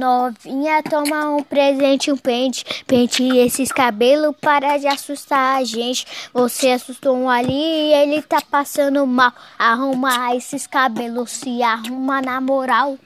novinha, toma um presente, um pente. Pente esses cabelos para de assustar a gente. Você assustou um ali e ele tá passando mal. Arruma esses cabelos, se arruma na moral.